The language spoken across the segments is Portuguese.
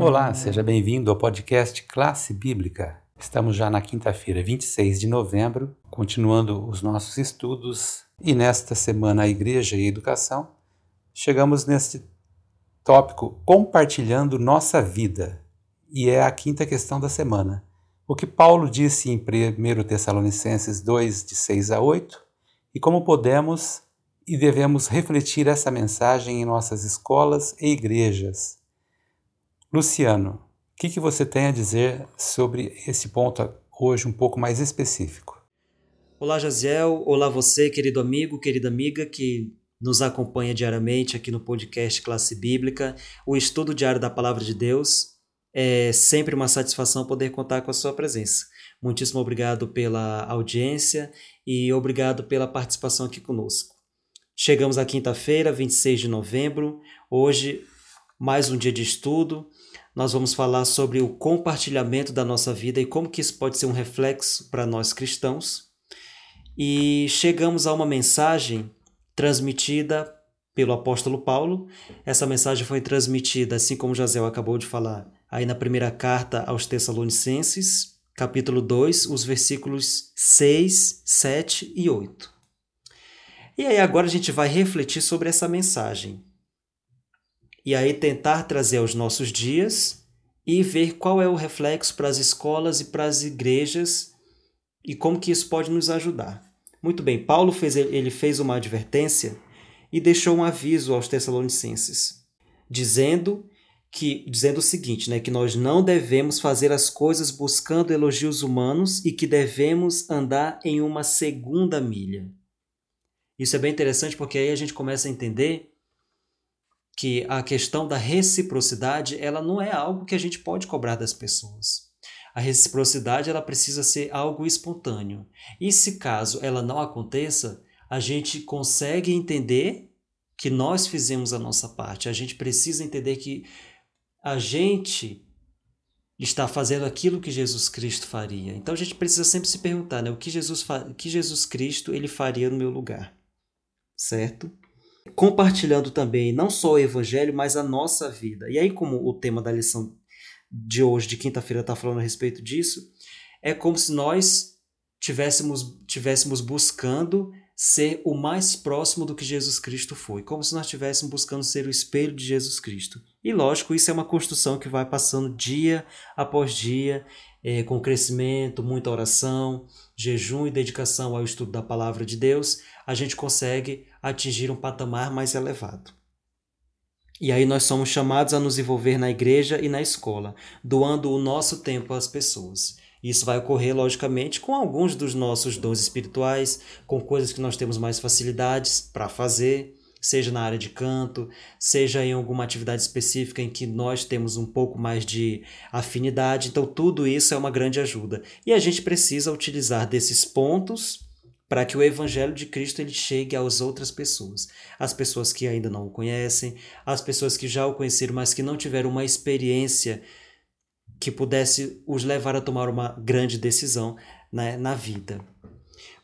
Olá, seja bem-vindo ao podcast Classe Bíblica. Estamos já na quinta-feira, 26 de novembro, continuando os nossos estudos e nesta semana a Igreja e a Educação, chegamos neste tópico compartilhando nossa vida. E é a quinta questão da semana. O que Paulo disse em 1 Tessalonicenses 2, de 6 a 8, e como podemos e devemos refletir essa mensagem em nossas escolas e igrejas Luciano, o que, que você tem a dizer sobre esse ponto hoje um pouco mais específico? Olá, Jaziel. Olá, você, querido amigo, querida amiga que nos acompanha diariamente aqui no podcast Classe Bíblica, o estudo diário da Palavra de Deus. É sempre uma satisfação poder contar com a sua presença. Muitíssimo obrigado pela audiência e obrigado pela participação aqui conosco. Chegamos à quinta-feira, 26 de novembro. Hoje, mais um dia de estudo nós vamos falar sobre o compartilhamento da nossa vida e como que isso pode ser um reflexo para nós cristãos. E chegamos a uma mensagem transmitida pelo apóstolo Paulo. Essa mensagem foi transmitida, assim como Jazel acabou de falar, aí na primeira carta aos Tessalonicenses, capítulo 2, os versículos 6, 7 e 8. E aí agora a gente vai refletir sobre essa mensagem e aí tentar trazer aos nossos dias e ver qual é o reflexo para as escolas e para as igrejas e como que isso pode nos ajudar. Muito bem, Paulo fez, ele fez uma advertência e deixou um aviso aos Tessalonicenses, dizendo que dizendo o seguinte, né, que nós não devemos fazer as coisas buscando elogios humanos e que devemos andar em uma segunda milha. Isso é bem interessante porque aí a gente começa a entender que a questão da reciprocidade ela não é algo que a gente pode cobrar das pessoas. A reciprocidade ela precisa ser algo espontâneo. E se caso ela não aconteça, a gente consegue entender que nós fizemos a nossa parte. A gente precisa entender que a gente está fazendo aquilo que Jesus Cristo faria. Então a gente precisa sempre se perguntar, né, o que Jesus que Jesus Cristo ele faria no meu lugar. Certo? Compartilhando também não só o evangelho, mas a nossa vida. E aí, como o tema da lição de hoje, de quinta-feira, está falando a respeito disso, é como se nós tivéssemos, tivéssemos buscando ser o mais próximo do que Jesus Cristo foi, como se nós estivéssemos buscando ser o espelho de Jesus Cristo. E lógico, isso é uma construção que vai passando dia após dia, é, com crescimento, muita oração, jejum e dedicação ao estudo da palavra de Deus, a gente consegue atingir um patamar mais elevado. E aí nós somos chamados a nos envolver na igreja e na escola, doando o nosso tempo às pessoas. Isso vai ocorrer, logicamente, com alguns dos nossos dons espirituais, com coisas que nós temos mais facilidades para fazer, seja na área de canto, seja em alguma atividade específica em que nós temos um pouco mais de afinidade. Então, tudo isso é uma grande ajuda. E a gente precisa utilizar desses pontos para que o evangelho de Cristo ele chegue às outras pessoas, as pessoas que ainda não o conhecem, as pessoas que já o conheceram, mas que não tiveram uma experiência que pudesse os levar a tomar uma grande decisão né, na vida.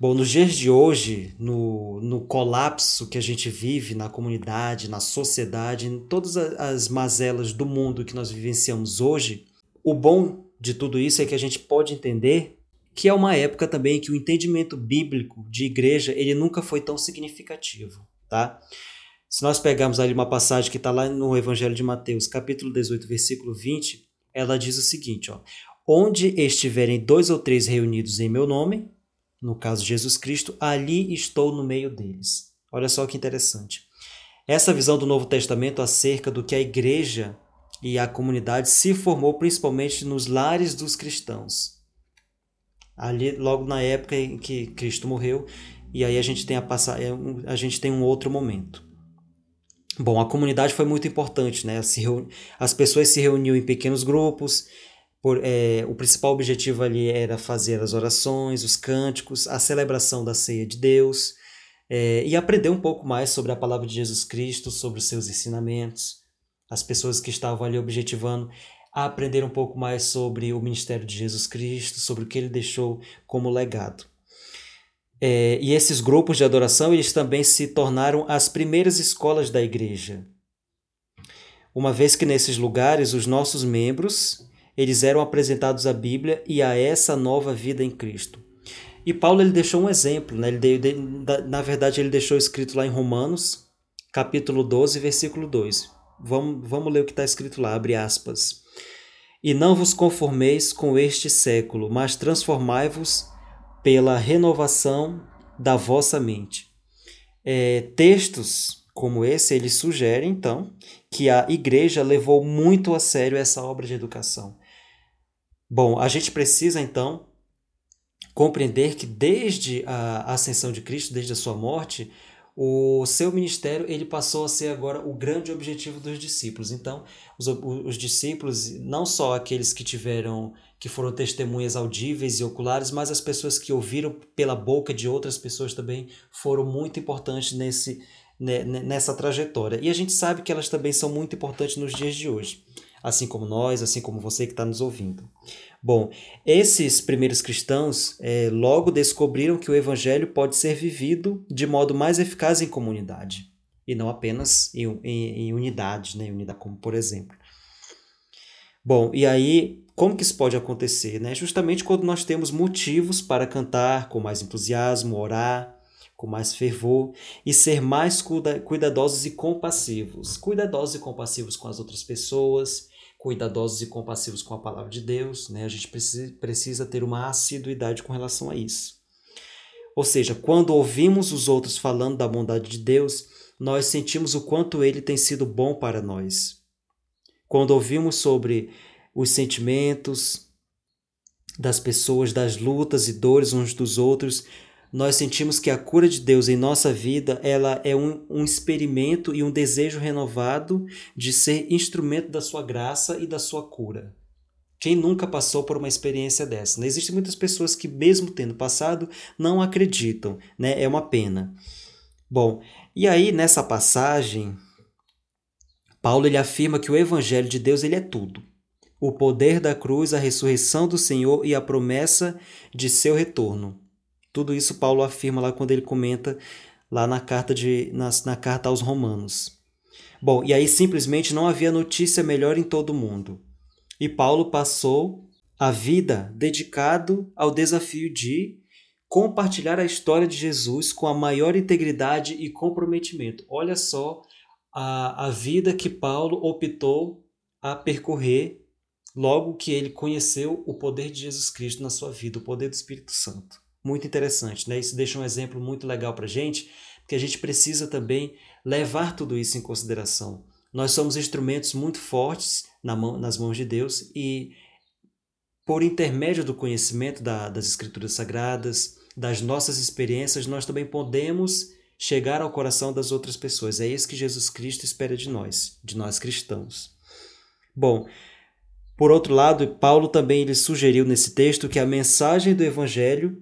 Bom, nos dias de hoje, no, no colapso que a gente vive na comunidade, na sociedade, em todas as mazelas do mundo que nós vivenciamos hoje, o bom de tudo isso é que a gente pode entender que é uma época também que o entendimento bíblico de igreja ele nunca foi tão significativo, tá? Se nós pegarmos ali uma passagem que está lá no Evangelho de Mateus, capítulo 18, versículo 20, ela diz o seguinte, ó, onde estiverem dois ou três reunidos em meu nome, no caso Jesus Cristo, ali estou no meio deles. Olha só que interessante. Essa visão do Novo Testamento acerca do que a igreja e a comunidade se formou principalmente nos lares dos cristãos ali logo na época em que Cristo morreu e aí a gente tem a passar é a gente tem um outro momento. Bom a comunidade foi muito importante né? As pessoas se reuniam em pequenos grupos por, é, o principal objetivo ali era fazer as orações os cânticos a celebração da ceia de Deus é, e aprender um pouco mais sobre a palavra de Jesus Cristo sobre os seus ensinamentos as pessoas que estavam ali objetivando a aprender um pouco mais sobre o ministério de Jesus Cristo, sobre o que ele deixou como legado. É, e esses grupos de adoração eles também se tornaram as primeiras escolas da igreja. uma vez que nesses lugares os nossos membros eles eram apresentados à Bíblia e a essa nova vida em Cristo. E Paulo ele deixou um exemplo, né? ele deu, na verdade ele deixou escrito lá em Romanos, capítulo 12, versículo 2. Vamos, vamos ler o que está escrito lá, abre aspas. E não vos conformeis com este século, mas transformai-vos pela renovação da vossa mente. É, textos como esse, eles sugerem, então, que a igreja levou muito a sério essa obra de educação. Bom, a gente precisa, então, compreender que desde a ascensão de Cristo, desde a sua morte, o seu ministério ele passou a ser agora o grande objetivo dos discípulos. Então, os, os discípulos, não só aqueles que tiveram, que foram testemunhas audíveis e oculares, mas as pessoas que ouviram pela boca de outras pessoas também foram muito importantes nesse, né, nessa trajetória. E a gente sabe que elas também são muito importantes nos dias de hoje, assim como nós, assim como você que está nos ouvindo. Bom, esses primeiros cristãos é, logo descobriram que o evangelho pode ser vivido de modo mais eficaz em comunidade e não apenas em, em, em unidades, né? unidade como por exemplo. Bom, e aí como que isso pode acontecer? Né? Justamente quando nós temos motivos para cantar com mais entusiasmo, orar com mais fervor e ser mais cuidadosos e compassivos. Cuidadosos e compassivos com as outras pessoas, cuidadosos e compassivos com a palavra de Deus, né? A gente precisa ter uma assiduidade com relação a isso. Ou seja, quando ouvimos os outros falando da bondade de Deus, nós sentimos o quanto ele tem sido bom para nós. Quando ouvimos sobre os sentimentos das pessoas, das lutas e dores uns dos outros, nós sentimos que a cura de Deus em nossa vida ela é um, um experimento e um desejo renovado de ser instrumento da sua graça e da sua cura. Quem nunca passou por uma experiência dessa? Né? Existem muitas pessoas que, mesmo tendo passado, não acreditam. Né? É uma pena. Bom, e aí nessa passagem, Paulo ele afirma que o Evangelho de Deus ele é tudo. O poder da cruz, a ressurreição do Senhor e a promessa de seu retorno. Tudo isso Paulo afirma lá quando ele comenta lá na carta, de, na, na carta aos Romanos. Bom, e aí simplesmente não havia notícia melhor em todo o mundo. E Paulo passou a vida dedicado ao desafio de compartilhar a história de Jesus com a maior integridade e comprometimento. Olha só a, a vida que Paulo optou a percorrer logo que ele conheceu o poder de Jesus Cristo na sua vida, o poder do Espírito Santo muito interessante. Né? Isso deixa um exemplo muito legal para a gente, porque a gente precisa também levar tudo isso em consideração. Nós somos instrumentos muito fortes na mão, nas mãos de Deus e, por intermédio do conhecimento da, das Escrituras Sagradas, das nossas experiências, nós também podemos chegar ao coração das outras pessoas. É isso que Jesus Cristo espera de nós, de nós cristãos. Bom, por outro lado, Paulo também ele sugeriu nesse texto que a mensagem do Evangelho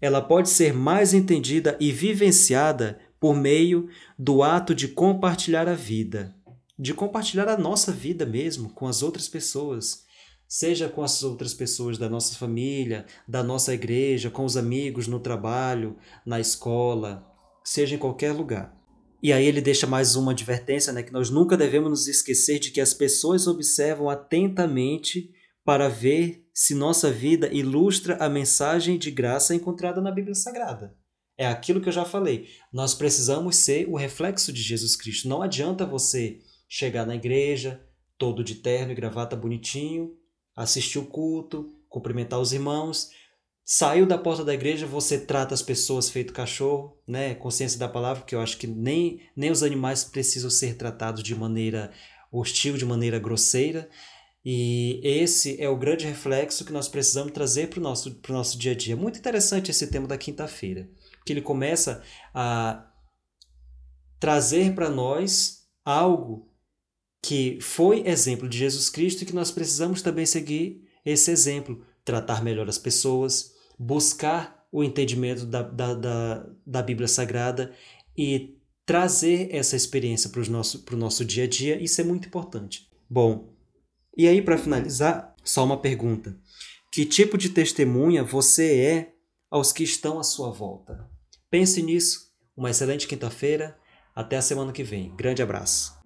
ela pode ser mais entendida e vivenciada por meio do ato de compartilhar a vida, de compartilhar a nossa vida mesmo com as outras pessoas, seja com as outras pessoas da nossa família, da nossa igreja, com os amigos no trabalho, na escola, seja em qualquer lugar. E aí ele deixa mais uma advertência, né, que nós nunca devemos nos esquecer de que as pessoas observam atentamente para ver se nossa vida ilustra a mensagem de graça encontrada na Bíblia Sagrada. É aquilo que eu já falei. Nós precisamos ser o reflexo de Jesus Cristo. Não adianta você chegar na igreja, todo de terno e gravata bonitinho, assistir o culto, cumprimentar os irmãos. Saiu da porta da igreja, você trata as pessoas feito cachorro, né? Consciência da palavra, que eu acho que nem, nem os animais precisam ser tratados de maneira hostil, de maneira grosseira. E esse é o grande reflexo que nós precisamos trazer para o nosso, nosso dia a dia. Muito interessante esse tema da quinta-feira, que ele começa a trazer para nós algo que foi exemplo de Jesus Cristo e que nós precisamos também seguir esse exemplo. Tratar melhor as pessoas, buscar o entendimento da, da, da, da Bíblia Sagrada e trazer essa experiência para o nosso, nosso dia a dia. Isso é muito importante. Bom, e aí, para finalizar, só uma pergunta: que tipo de testemunha você é aos que estão à sua volta? Pense nisso. Uma excelente quinta-feira. Até a semana que vem. Grande abraço.